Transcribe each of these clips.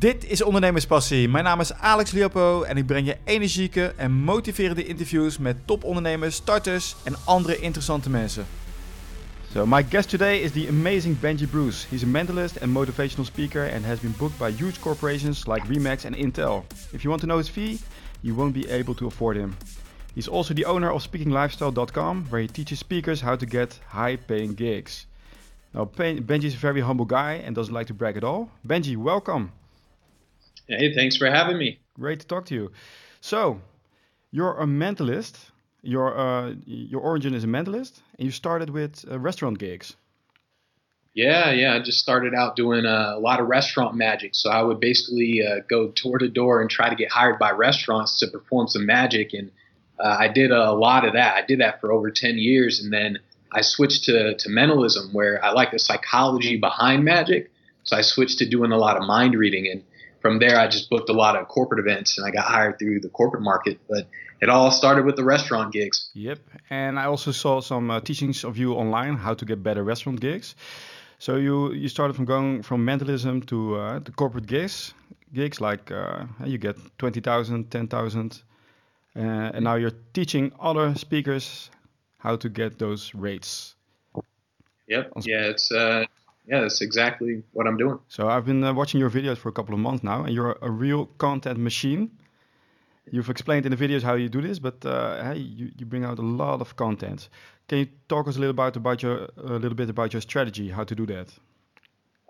Dit is Ondernemerspassie. Mijn naam is Alex Liopo en ik breng je energieke en motiverende interviews met topondernemers, starters en andere interessante mensen. So, my guest today is the amazing Benji Bruce. He's a mentalist and motivational speaker and has been booked by huge corporations like Remax and Intel. If you want to know his fee, you won't be able to afford him. He's also the owner of SpeakingLifestyle.com, where he teaches speakers how to get high paying gigs. Now, Benji is a very humble guy and doesn't like to brag at all. Benji, welcome. Hey, thanks for having me. Great to talk to you. So, you're a mentalist. Your uh, your origin is a mentalist, and you started with uh, restaurant gigs. Yeah, yeah. I just started out doing a, a lot of restaurant magic. So I would basically uh, go door to door and try to get hired by restaurants to perform some magic, and uh, I did a lot of that. I did that for over ten years, and then I switched to to mentalism, where I like the psychology behind magic. So I switched to doing a lot of mind reading and from there, I just booked a lot of corporate events and I got hired through the corporate market. But it all started with the restaurant gigs. Yep. And I also saw some uh, teachings of you online how to get better restaurant gigs. So you you started from going from mentalism to uh, the corporate gigs, gigs like uh, you get 20,000, 10,000. Uh, and now you're teaching other speakers how to get those rates. Yep. Yeah, it's uh, yeah, that's exactly what I'm doing. So I've been uh, watching your videos for a couple of months now, and you're a real content machine. You've explained in the videos how you do this, but uh, hey, you, you bring out a lot of content. Can you talk us a little about about your a little bit about your strategy, how to do that?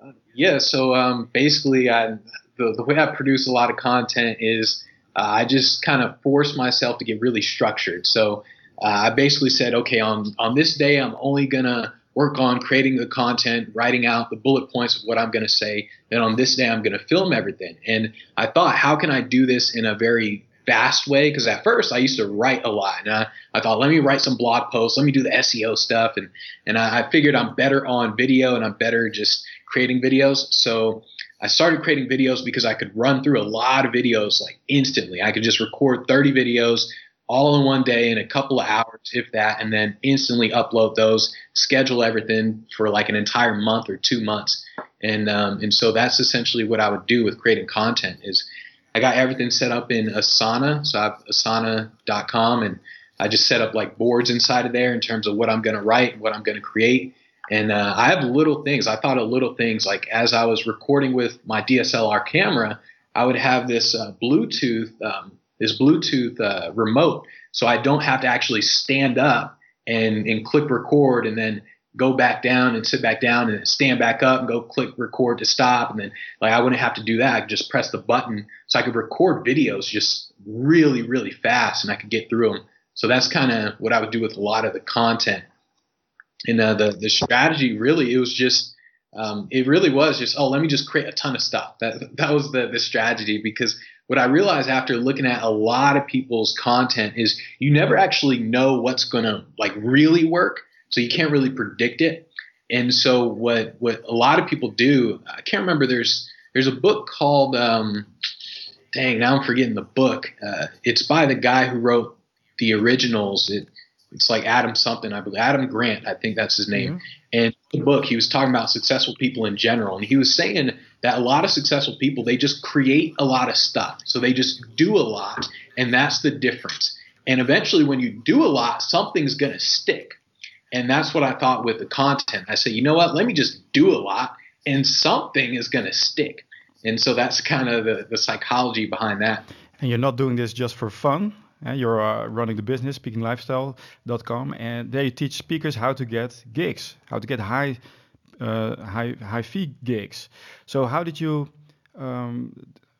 Uh, yeah, so um, basically, I, the the way I produce a lot of content is uh, I just kind of force myself to get really structured. So uh, I basically said, okay, on on this day, I'm only gonna work on creating the content, writing out the bullet points of what I'm going to say. Then on this day, I'm going to film everything. And I thought, how can I do this in a very fast way? Because at first I used to write a lot, and I, I, thought, let me write some blog posts, let me do the SEO stuff, and and I, I figured I'm better on video and I'm better just creating videos. So I started creating videos because I could run through a lot of videos like instantly. I could just record 30 videos, all in one day in a couple of hours, if that, and then instantly upload those, schedule everything for like an entire month or two months. And um, and so that's essentially what I would do with creating content is I got everything set up in Asana, so I have asana.com and I just set up like boards inside of there in terms of what I'm going to write, and what I'm going to create. And uh, I have little things. I thought of little things like as I was recording with my DSLR camera, I would have this uh, Bluetooth um, this Bluetooth uh, remote, so I don't have to actually stand up and and click record and then go back down and sit back down and stand back up and go click record to stop and then like I wouldn't have to do that. I just press the button so I could record videos just really really fast and I could get through them. So that's kind of what I would do with a lot of the content. And uh, the the strategy really it was just um, it really was just oh let me just create a ton of stuff. That that was the the strategy because what I realized after looking at a lot of people's content is you never actually know what's going to like really work. So you can't really predict it. And so what what a lot of people do, I can't remember. There's there's a book called um, dang now I'm forgetting the book. Uh, it's by the guy who wrote the originals. It, it's like Adam something, I believe. Adam Grant, I think that's his name. Mm-hmm. And the book, he was talking about successful people in general, and he was saying that a lot of successful people they just create a lot of stuff, so they just do a lot, and that's the difference. And eventually, when you do a lot, something's going to stick, and that's what I thought with the content. I said, you know what? Let me just do a lot, and something is going to stick. And so that's kind of the, the psychology behind that. And you're not doing this just for fun. Uh, you're uh, running the business, speakinglifestyle.com, and there you teach speakers how to get gigs, how to get high, high, high fee gigs. So, how did you, um,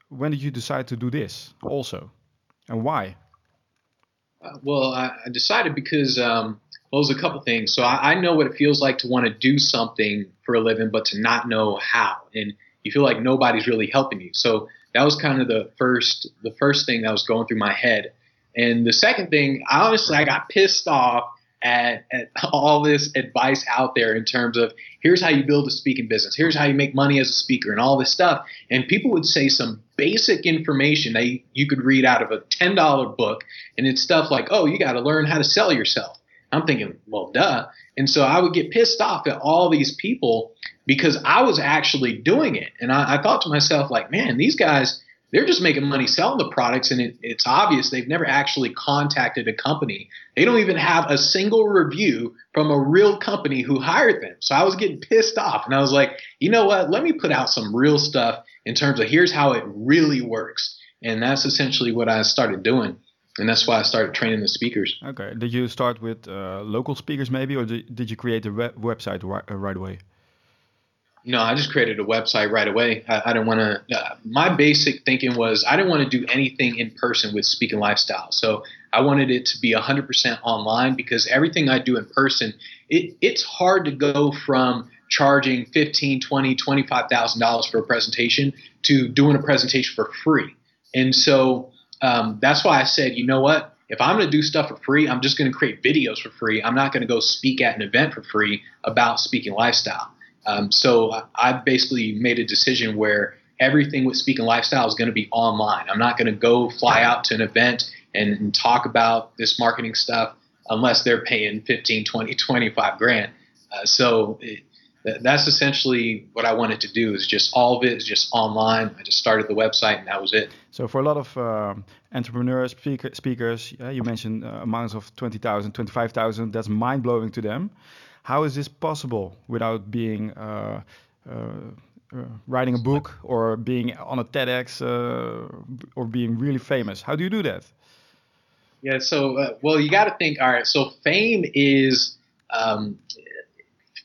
when did you decide to do this also, and why? Uh, well, I, I, decided because um, well, there's a couple things. So I, I know what it feels like to want to do something for a living, but to not know how, and you feel like nobody's really helping you. So that was kind of the first, the first thing that was going through my head and the second thing, honestly, I got pissed off at, at all this advice out there in terms of here's how you build a speaking business, here's how you make money as a speaker, and all this stuff. And people would say some basic information that you, could read out of a $10 book, and it's stuff like, oh, you got to learn how to sell yourself. I'm thinking, well, duh. And so I would get pissed off at all these people because I was actually doing it. And I, I thought to myself, like, man, these guys, they're just making money selling the products. And it, it's obvious they've never actually contacted a company. They don't even have a single review from a real company who hired them. So I was getting pissed off. And I was like, you know what? Let me put out some real stuff in terms of here's how it really works. And that's essentially what I started doing and that's why I started training the speakers. Okay. Did you start with uh, local speakers maybe, or did you create a web website right away? No, I just created a website right away. I, I didn't want to. Uh, my basic thinking was I didn't want to do anything in person with Speaking Lifestyle. So I wanted it to be 100% online because everything I do in person, it, it's hard to go from charging 15, 20, 25,000 dollars for a presentation to doing a presentation for free. And so um, that's why I said, you know what? If I'm going to do stuff for free, I'm just going to create videos for free. I'm not going to go speak at an event for free about speaking lifestyle. Um, so I basically made a decision where everything with speaking lifestyle is going to be online. I'm not going to go fly out to an event and, and talk about this marketing stuff unless they're paying 15, 20, 25 grand. Uh, so it, that's essentially what I wanted to do is just all of it is just online. I just started the website and that was it. So for a lot of uh, entrepreneurs, speaker, speakers, you mentioned uh, amounts of 20,000, 25,000, that's mind blowing to them. How is this possible without being uh, uh, uh, writing a book or being on a TEDx or being really famous? How do you do that? Yeah, so well, you got to think. All right, so fame is um,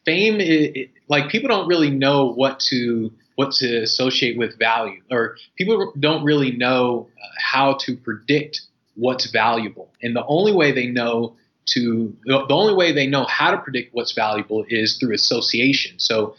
fame is, like people don't really know what to what to associate with value or people don't really know uh, how to predict what's valuable and the only way they know to the only way they know how to predict what's valuable is through association so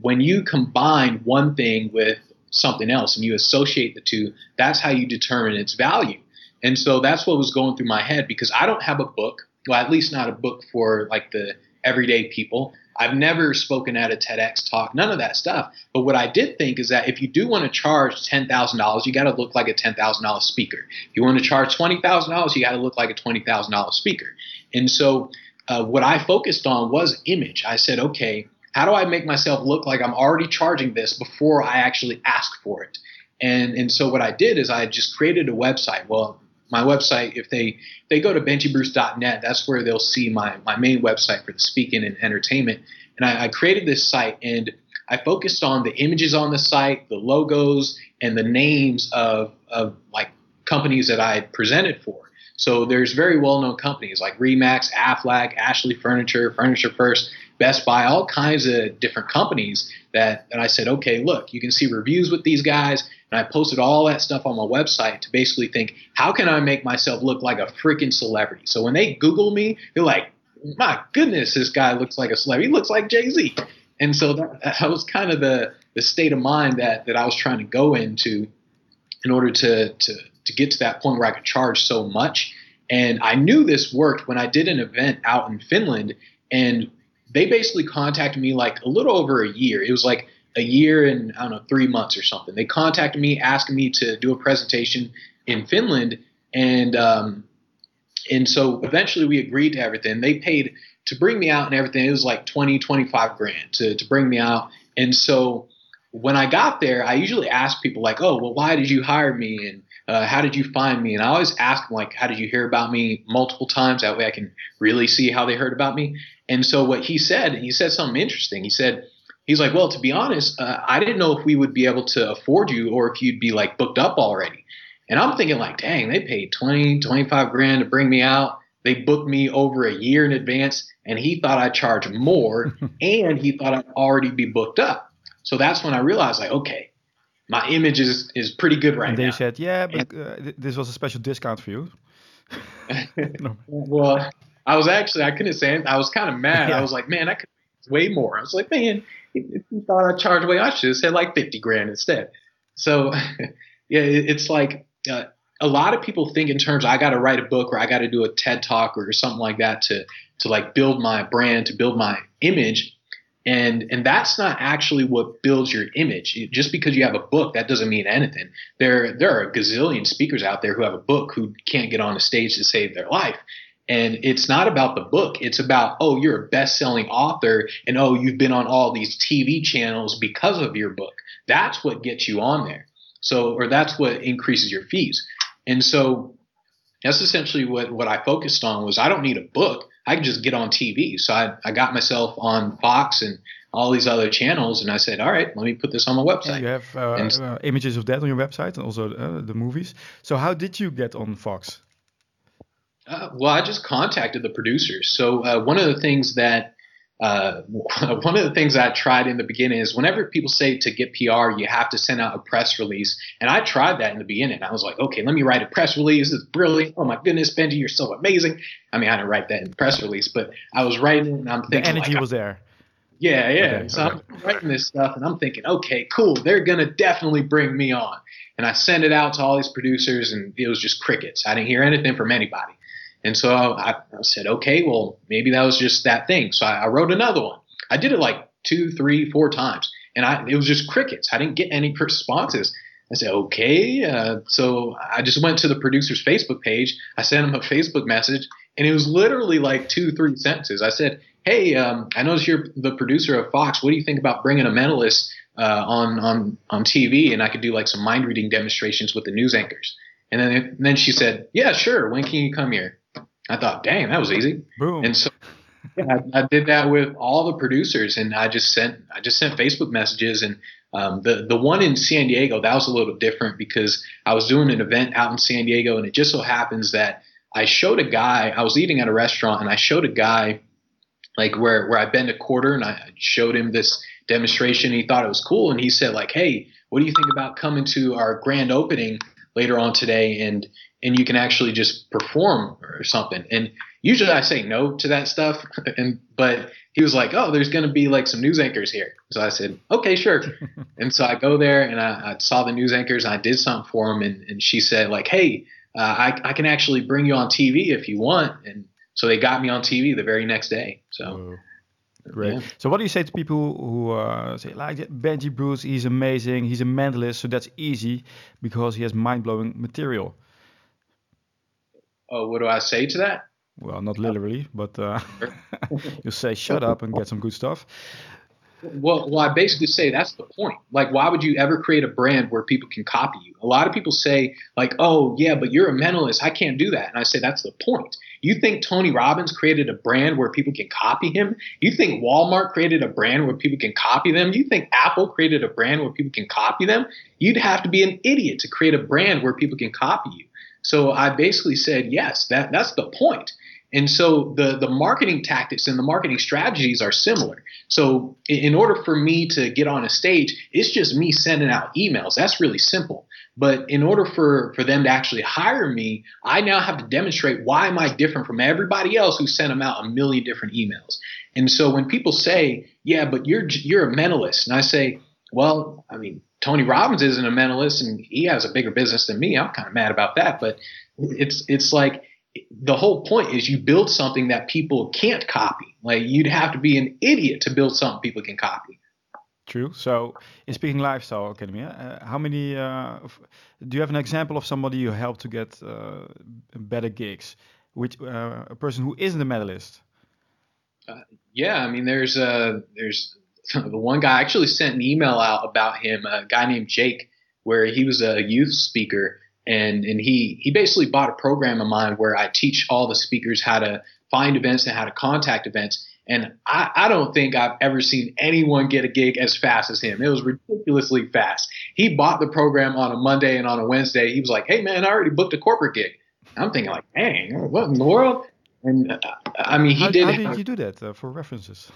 when you combine one thing with something else and you associate the two that's how you determine its value and so that's what was going through my head because i don't have a book well at least not a book for like the everyday people I've never spoken at a TEDx talk, none of that stuff. But what I did think is that if you do want to charge $10,000, you got to look like a $10,000 speaker. If you want to charge $20,000, you got to look like a $20,000 speaker. And so uh, what I focused on was image. I said, okay, how do I make myself look like I'm already charging this before I actually ask for it? And, and so what I did is I just created a website. Well, my website, if they they go to benjibruce.net, that's where they'll see my my main website for the speaking and entertainment. And I, I created this site and I focused on the images on the site, the logos, and the names of of like companies that I presented for. So there's very well known companies like Remax, Aflac, Ashley Furniture, Furniture First, Best Buy, all kinds of different companies that, that I said, okay, look, you can see reviews with these guys. And I posted all that stuff on my website to basically think, how can I make myself look like a freaking celebrity? So when they Google me, they're like, my goodness, this guy looks like a celebrity. He looks like Jay Z. And so that, that was kind of the, the state of mind that, that I was trying to go into in order to, to, to get to that point where I could charge so much. And I knew this worked when I did an event out in Finland. And they basically contacted me like a little over a year. It was like a year and I don't know three months or something. They contacted me asking me to do a presentation in Finland, and um, and so eventually we agreed to everything. They paid to bring me out and everything. It was like 20, 25 grand to to bring me out, and so when I got there, I usually ask people like, "Oh, well, why did you hire me?" and uh, "How did you find me?" And I always ask them like, "How did you hear about me?" Multiple times. That way, I can really see how they heard about me. And so what he said, he said something interesting. He said, he's like, well, to be honest, uh, I didn't know if we would be able to afford you or if you'd be like booked up already. And I'm thinking like, dang, they paid 20, 25 grand to bring me out. They booked me over a year in advance and he thought I'd charge more and he thought I'd already be booked up. So that's when I realized like, okay, my image is, is pretty good right and they now. said, yeah, but uh, this was a special discount for you. no. Well, I was actually I couldn't say anything. I was kind of mad. Yeah. I was like, man, I could way more. I was like, man, if you thought I'd charge way, I should have said like fifty grand instead. So, yeah, it's like uh, a lot of people think in terms I got to write a book or I got to do a TED talk or something like that to to like build my brand, to build my image. And, and that's not actually what builds your image. Just because you have a book, that doesn't mean anything. There, there are a gazillion speakers out there who have a book who can't get on a stage to save their life. And it's not about the book. It's about, oh, you're a best selling author and oh, you've been on all these TV channels because of your book. That's what gets you on there. So, or that's what increases your fees. And so that's essentially what, what I focused on was I don't need a book. I can just get on TV. So I, I got myself on Fox and all these other channels, and I said, all right, let me put this on my website. you have uh, and, uh, images of that on your website and also uh, the movies. So how did you get on Fox? Uh, well, I just contacted the producers. So uh, one of the things that uh, one of the things I tried in the beginning is whenever people say to get PR, you have to send out a press release. And I tried that in the beginning. I was like, okay, let me write a press release. It's brilliant. Oh my goodness, Benji, you're so amazing. I mean, I didn't write that in the press release, but I was writing and I'm thinking. The energy like, was there. Yeah, yeah. Okay, so okay. I'm writing this stuff and I'm thinking, okay, cool. They're going to definitely bring me on. And I sent it out to all these producers and it was just crickets. I didn't hear anything from anybody. And so I, I said, okay, well, maybe that was just that thing. So I, I, wrote another one. I did it like two, three, four times. And I, it was just crickets. I didn't get any responses. I said, okay. Uh, so I just went to the producer's Facebook page. I sent him a Facebook message, and it was literally like two, three sentences. I said, hey, um, I noticed you're the producer of Fox. What do you think about bringing a mentalist uh, on on on TV? And I could do like some mind reading demonstrations with the news anchors. And then and then she said, yeah, sure. When can you come here? I thought, dang, that was easy. Boom. And so yeah, I, I, did that with all the producers, and I just sent I just sent Facebook messages. And um, the the one in San Diego that was a little different because I was doing an event out in San Diego, and it just so happens that I showed a guy. I was eating at a restaurant, and I showed a guy like where where I bend a quarter, and I showed him this demonstration. he thought it was cool, and he said like, "Hey, what do you think about coming to our grand opening later on today and and you can actually just perform or something?" And usually I say no to that stuff, and but he was like, "Oh, there's going to be like some news anchors here." So I said, "Okay, sure." and so I go there and I, I, saw the news anchors and I did something for them, and, and she said like, "Hey, uh, I I can actually bring you on TV if you want," and so they got me on TV the very next day. So. Oh, great. Yeah. So, what do you say to people who uh, say like Benji Bruce? He's amazing. He's a mentalist, so that's easy because he has mind-blowing material. Oh, what do I say to that? Well, not literally, but uh, you say shut up and get some good stuff. Well, well, I basically say that's the point. Like, why would you ever create a brand where people can copy you? A lot of people say, like, oh, yeah, but you're a mentalist. I can't do that. And I say, that's the point. You think Tony Robbins created a brand where people can copy him? You think Walmart created a brand where people can copy them? You think Apple created a brand where people can copy them? You'd have to be an idiot to create a brand where people can copy you. So I basically said, yes, that, that's the point. And so the, the marketing tactics and the marketing strategies are similar. So in order for me to get on a stage, it's just me sending out emails. That's really simple. But in order for, for them to actually hire me, I now have to demonstrate why am I different from everybody else who sent them out a million different emails. And so when people say, yeah, but you're, you're a mentalist. And I say, well, I mean, Tony Robbins isn't a mentalist and he has a bigger business than me. I'm kind of mad about that, but it's, it's like, the whole point is you build something that people can't copy. Like you'd have to be an idiot to build something people can copy. True. So, in Speaking Lifestyle Academy, uh, how many uh, do you have an example of somebody you helped to get uh, better gigs? Which uh, a person who isn't a mentalist? Uh, yeah, I mean, there's uh, there's the one guy I actually sent an email out about him, a guy named Jake, where he was a youth speaker and and he he basically bought a program of mine where I teach all the speakers how to find events and how to contact events. And I, I don't think I've ever seen anyone get a gig as fast as him. It was ridiculously fast. He bought the program on a Monday and on a Wednesday, he was like, "Hey man, I already booked a corporate gig." I'm thinking like, "Dang, what in the world?" And uh, I mean, he how, did. How did you do that uh, for references?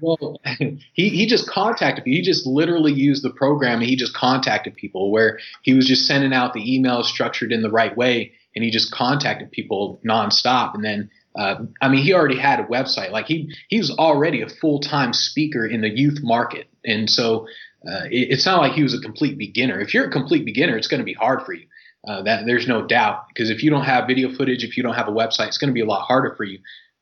Well, he, he just contacted people. He just literally used the program and he just contacted people where he was just sending out the emails structured in the right way and he just contacted people nonstop. And then, uh, I mean, he already had a website. Like he, he was already a full time speaker in the youth market. And so uh, it, it's not like he was a complete beginner. If you're a complete beginner, it's going to be hard for you. Uh, that there's no doubt because if you don't have video footage, if you don't have a website, it's going to be a lot harder for you.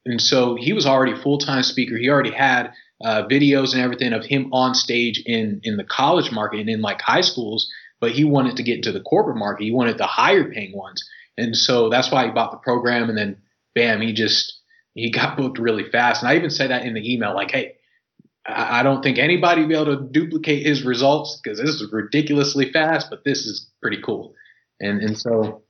And so he was already a full time speaker. He already had uh, videos and everything of him on stage in in the college market and in like high schools. But he wanted to get into the corporate market. He wanted the higher paying ones, and so that's why he bought the program. And then bam, he just he got booked really fast. And I even said that in the email, like, hey, I, I don't think anybody will be able to duplicate his results because this is ridiculously fast, but this is pretty cool. And and so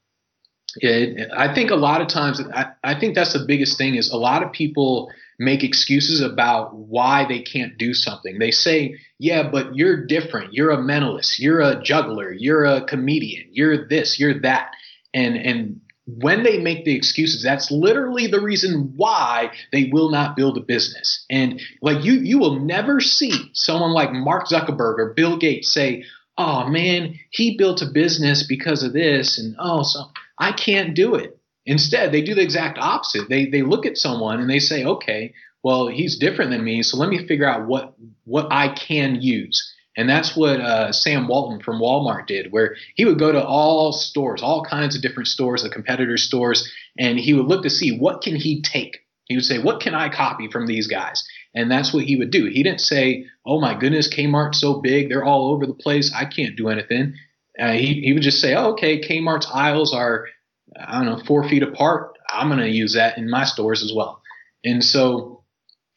it, I think a lot of times, I, I think that's the biggest thing is a lot of people make excuses about why they can't do something. They say, yeah, but you're different. You're a mentalist. You're a juggler. You're a comedian. You're this, you're that. And, and when they make the excuses, that's literally the reason why they will not build a business. And like you, you will never see someone like Mark Zuckerberg or Bill Gates say, oh man, he built a business because of this. And oh, so I can't do it. Instead, they do the exact opposite. They they look at someone and they say, okay, well, he's different than me, so let me figure out what what I can use. And that's what uh, Sam Walton from Walmart did, where he would go to all stores, all kinds of different stores, the competitor stores, and he would look to see what can he take. He would say, "What can I copy from these guys?" And that's what he would do. He didn't say, "Oh my goodness, Kmart's so big; they're all over the place. I can't do anything." Uh, he he would just say, "Oh, okay, Kmart's aisles are I don't know, four feet apart, I'm going to use that in my stores as well. And so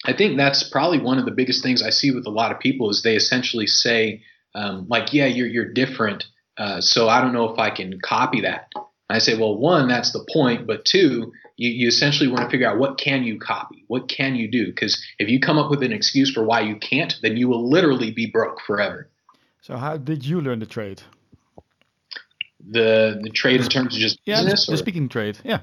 I think that's probably one of the biggest things I see with a lot of people is they essentially say, um, like, yeah, you're, you're different. Uh, so I don't know if I can copy that. I say, well, one, that's the point. But two, you, you essentially want to figure out what can you copy? What can you do? Because if you come up with an excuse for why you can't, then you will literally be broke forever. So how did you learn the trade? the the trade in terms of just yeah, business? the, the speaking trade. Yeah.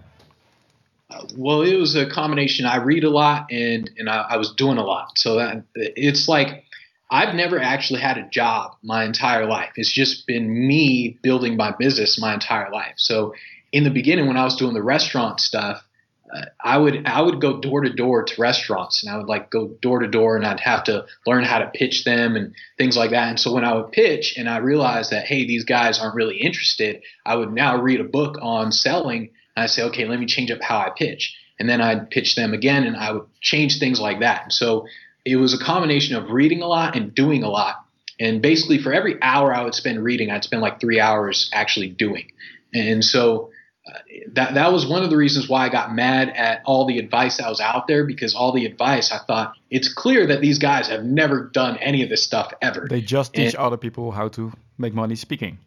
Uh, well, it was a combination. I read a lot and and I, I was doing a lot. So that it's like I've never actually had a job my entire life. It's just been me building my business my entire life. So in the beginning, when I was doing the restaurant stuff, I would I would go door to door to restaurants and I would like go door to door and I'd have to learn how to pitch them and things like that. And so when I would pitch and I realized that hey these guys aren't really interested, I would now read a book on selling and I say okay let me change up how I pitch and then I'd pitch them again and I would change things like that. And so it was a combination of reading a lot and doing a lot. And basically for every hour I would spend reading, I'd spend like three hours actually doing. And so that that was one of the reasons why I got mad at all the advice that was out there because all the advice I thought it's clear that these guys have never done any of this stuff ever. They just teach and, other people how to make money speaking.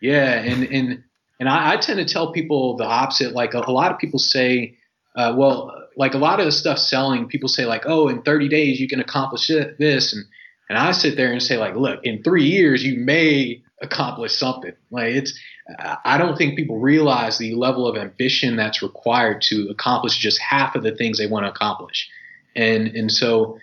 Yeah, and and and I, I tend to tell people the opposite. Like a, a lot of people say, uh, well, like a lot of the stuff selling, people say like, oh, in 30 days you can accomplish this, and and I sit there and say like, look, in three years you may accomplish something. Like it's I don't think people realize the level of ambition that's required to accomplish just half of the things they want to accomplish. And and so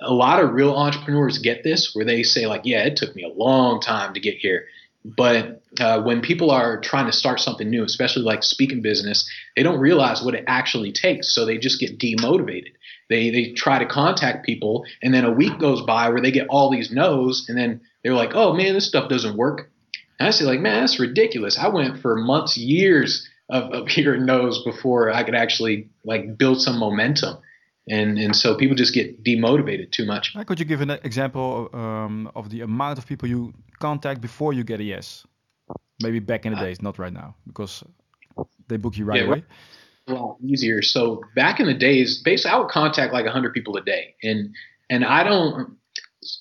a lot of real entrepreneurs get this where they say like, yeah, it took me a long time to get here. But uh, when people are trying to start something new, especially like speaking business, they don't realize what it actually takes. So they just get demotivated. They they try to contact people, and then a week goes by where they get all these no's, and then they're like, oh man, this stuff doesn't work. And I say, like, man, that's ridiculous. I went for months, years of, of hearing no's before I could actually like build some momentum. And, and so people just get demotivated too much. Could you give an example um, of the amount of people you contact before you get a yes? Maybe back in the uh, days, not right now, because they book you right yeah, away. A lot easier. So back in the days, basically, I would contact like 100 people a day, and and I don't.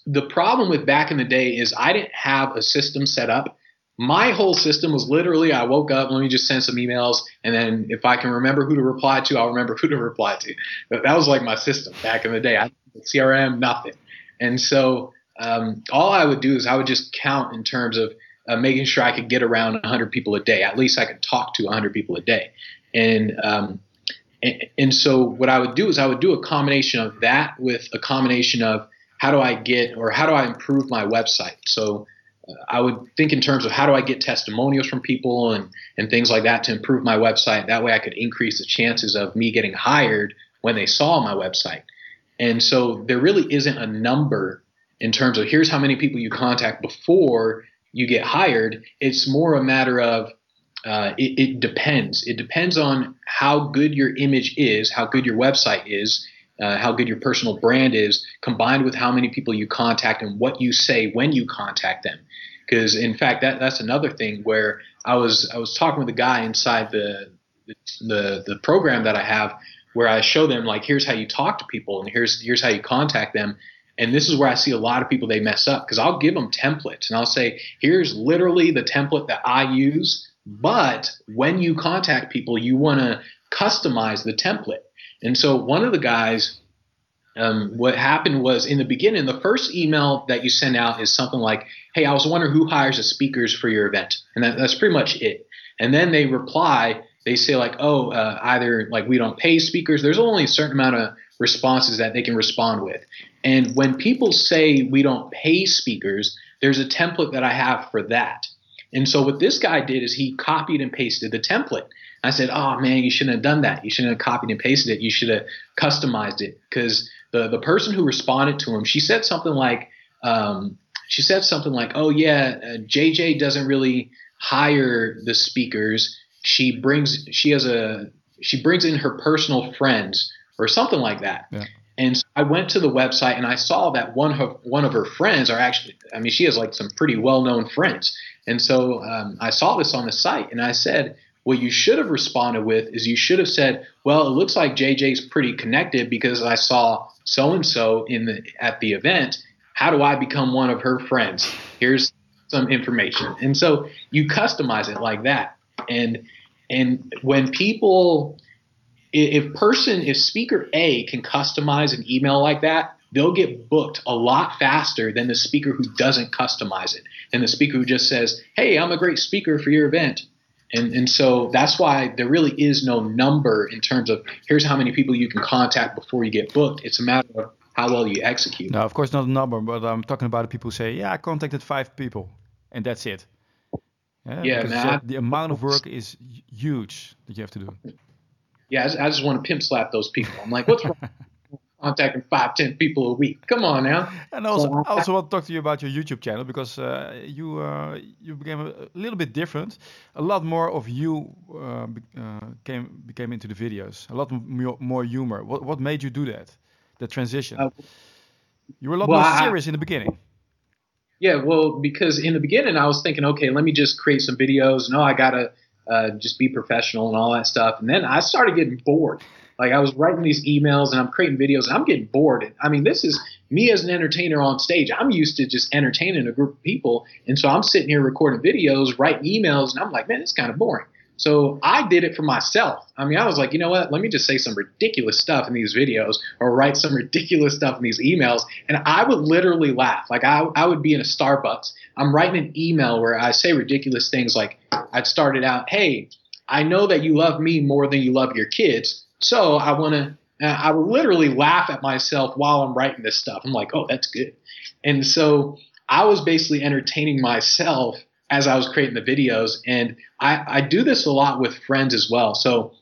The problem with back in the day is I didn't have a system set up my whole system was literally I woke up, let me just send some emails, and then if I can remember who to reply to, I'll remember who to reply to. But that was like my system back in the day. I CRM, nothing. And so um, all I would do is I would just count in terms of uh, making sure I could get around 100 people a day. At least I could talk to 100 people a day. And um, and, and so what I would do is I would do a combination of that with a combination of how do I get or how do I improve my website. So I would think in terms of how do I get testimonials from people and, and things like that to improve my website. That way I could increase the chances of me getting hired when they saw my website. And so there really isn't a number in terms of here's how many people you contact before you get hired. It's more a matter of uh, it, it, depends. It depends on how good your image is, how good your website is, uh, how good your personal brand is, combined with how many people you contact and what you say when you contact them. Because in fact, that that's another thing where I was I was talking with a guy inside the the the program that I have where I show them like here's how you talk to people and here's here's how you contact them. And this is where I see a lot of people they mess up because I'll give them templates and I'll say here's literally the template that I use, but when you contact people, you want to customize the template. And so one of the guys um, what happened was in the beginning, the first email that you send out is something like, "Hey, I was wondering who hires the speakers for your event," and that, that's pretty much it. And then they reply, they say like, "Oh, uh, either like we don't pay speakers." There's only a certain amount of responses that they can respond with. And when people say we don't pay speakers, there's a template that I have for that. And so what this guy did is he copied and pasted the template. I said, "Oh man, you shouldn't have done that. You shouldn't have copied and pasted it. You should have customized it because the the person who responded to him, she said something like, um, she said something like, "Oh yeah, uh, JJ doesn't really hire the speakers. She brings she has a she brings in her personal friends or something like that." Yeah. And so I went to the website and I saw that one of one of her friends are actually, I mean, she has like some pretty well known friends. And so um, I saw this on the site and I said, what you should have responded with is you should have said, "Well, it looks like JJ's pretty connected because I saw so and so in the at the event. How do I become one of her friends? Here's some information." And so you customize it like that. And and when people if person if speaker A can customize an email like that, they'll get booked a lot faster than the speaker who doesn't customize it. And the speaker who just says, "Hey, I'm a great speaker for your event." And, and so that's why there really is no number in terms of here's how many people you can contact before you get booked. It's a matter of how well you execute. No, of course not a number, but I'm talking about the people who say, yeah, I contacted five people, and that's it. Yeah, yeah man, the amount of work is huge that you have to do. Yeah, I, I just want to pimp slap those people. I'm like, what's wrong? contacting five, ten people a week. Come on now. And also, so, I also want to talk to you about your YouTube channel because uh, you uh, you became a little bit different. A lot more of you uh, uh came became into the videos. A lot more, more humor. What what made you do that? The transition. Uh, you were a lot well, more serious I, in the beginning. Yeah, well, because in the beginning I was thinking, okay, let me just create some videos. No, I gotta uh, just be professional and all that stuff. And then I started getting bored. Like I was writing these emails and I'm creating videos and I'm getting bored. I mean, this is me as an entertainer on stage. I'm used to just entertaining a group of people. And so I'm sitting here recording videos, writing emails, and I'm like, man, it's kind of boring. So I did it for myself. I mean, I was like, you know what? Let me just say some ridiculous stuff in these videos or write some ridiculous stuff in these emails. And I would literally laugh. Like I, I would be in a Starbucks. I'm writing an email where I say ridiculous things like I'd started out, hey, I know that you love me more than you love your kids. So I want to, I would literally laugh at myself while I'm writing this stuff. I'm like, oh, that's good. And so I was basically entertaining myself as I was creating the videos. And I, I do this a lot with friends as well. So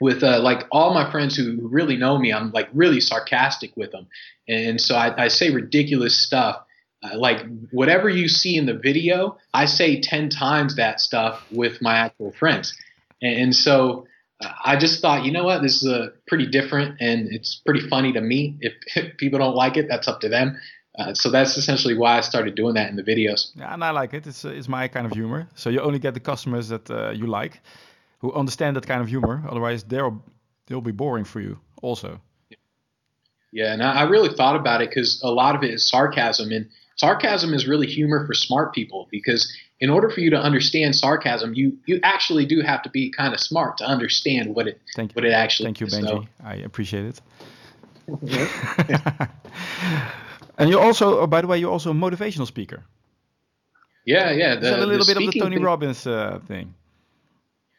with uh, like all my friends who really know me, I'm like really sarcastic with them. And so I, I say ridiculous stuff. Uh, like whatever you see in the video, I say 10 times that stuff with my actual friends. And, and so I just thought, you know what, this is a pretty different and it's pretty funny to me. If, if people don't like it, that's up to them. Uh, so that's essentially why I started doing that in the videos. Yeah, and I like it. It's uh, it's my kind of humor. So you only get the customers that uh, you like, who understand that kind of humor. Otherwise, they'll they'll be boring for you also. Yeah, and I, I really thought about it because a lot of it is sarcasm, and sarcasm is really humor for smart people because in order for you to understand sarcasm, you you actually do have to be kind of smart to understand what it Thank what it actually. Is. Thank you, Benji. So. I appreciate it. and you're also, oh, by the way, you're also a motivational speaker. Yeah, yeah. The, a little bit of the Tony thing. Robbins uh, thing.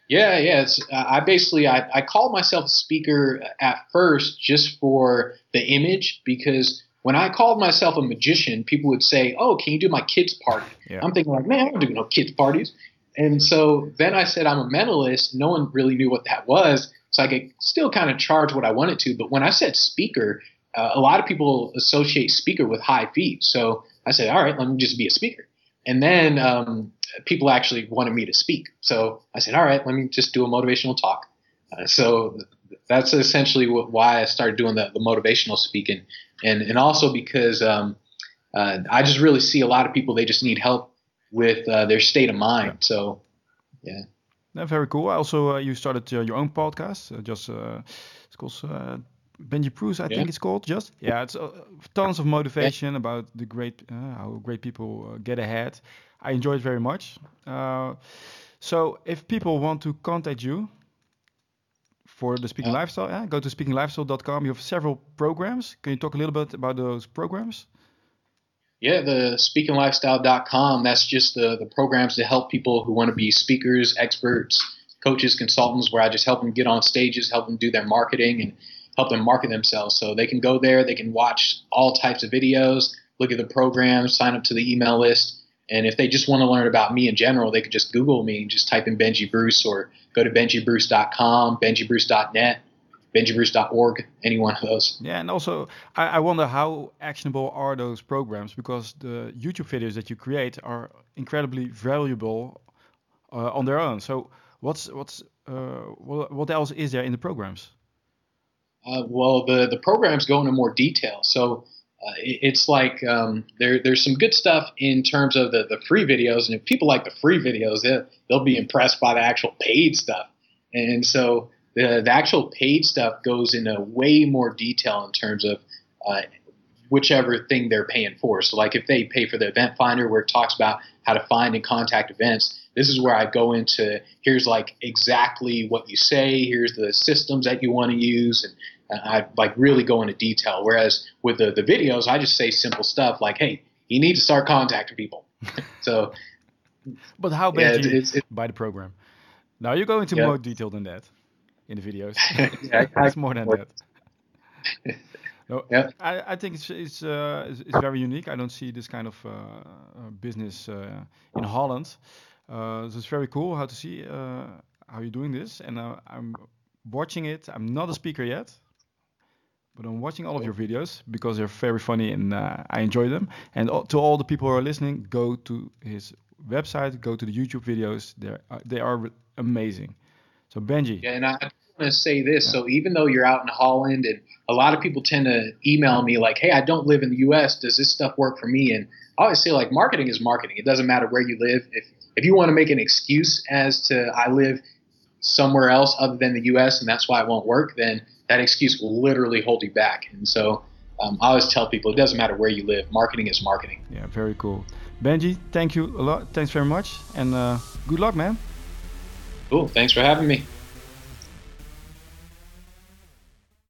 Yeah, yeah. It's, uh, I basically I, I called myself a speaker at first just for the image because when I called myself a magician, people would say, "Oh, can you do my kids' party?" Yeah. I'm thinking like, "Man, I don't do no kids' parties." And so then I said I'm a mentalist. No one really knew what that was, so I could still kind of charge what I wanted to. But when I said speaker, uh, a lot of people associate speaker with high fees. So I said, "All right, let me just be a speaker." And then um, people actually wanted me to speak. So I said, "All right, let me just do a motivational talk." Uh, so that's essentially what, why I started doing the, the motivational speaking and and also because um, uh, I just really see a lot of people they just need help with uh, their state of mind. So, yeah. Yeah, very cool. Also, uh, you started uh, your own podcast. Uh, just uh, it's called uh, Benji Bruce, I yeah. think it's called. Just yeah, it's uh, tons of motivation yeah. about the great how great people get ahead. I enjoy it very much. so, if people want to contact you for the Speaking yeah. Lifestyle, yeah, go to speakinglifestyle.com. You have several programs. Can you talk a little bit about those programs? Yeah, the speakinglifestyle.com, that's just the, the programs to help people who want to be speakers, experts, coaches, consultants, where I just help them get on stages, help them do their marketing, and help them market themselves. So they can go there, they can watch all types of videos, look at the programs, sign up to the email list. And if they just want to learn about me in general, they could just Google me and just type in Benji Bruce or go to benjibruce.com, benjibruce.net benjibruce.org, any one of those. Yeah, and also I, I, wonder how actionable are those programs because the YouTube videos that you create are incredibly valuable uh, on their own. So what's what's uh, what, what else is there in the programs? Uh, well, the the programs go into more detail. So uh, it, it's like um, there there's some good stuff in terms of the the free videos, and if people like the free videos, they, they'll be impressed by the actual paid stuff. And so the, the actual paid stuff goes into way more detail in terms of uh, whichever thing they're paying for. So, like if they pay for the event finder where it talks about how to find and contact events, this is where I go into here's like exactly what you say, here's the systems that you want to use, and I like really go into detail. Whereas with the, the videos, I just say simple stuff like, hey, you need to start contacting people. so, but how bad yeah, it's, it's, by the program? Now you go into yeah. more detail than that in the videos. yeah, it's more than that. no, yeah. I, I think it's it's, uh, it's, it's very unique. I don't see this kind of uh, uh business uh, in Holland. Uh, so it's very cool how to see uh, how you're doing this, and I'm watching it. I'm not a speaker yet, but I'm watching all of your videos because they're very funny and uh, I enjoy them. And to all the people who are listening, go to his website, go to the YouTube videos. They're, uh, they are amazing. So Benji. Yeah, and I want to say this. Yeah. So even though you're out in Holland, and a lot of people tend to email me like, "Hey, I don't live in the U.S. Does this stuff work for me?" And I always say like, marketing is marketing. It doesn't matter where you live. If if you want to make an excuse as to I live somewhere else other than the U.S. and that's why it won't work, then that excuse will literally hold you back. And so um, I always tell people it doesn't matter where you live. Marketing is marketing. Yeah, very cool. Benji, thank you a lot. Thanks very much, and uh, good luck, man. Cool. Thanks for having me.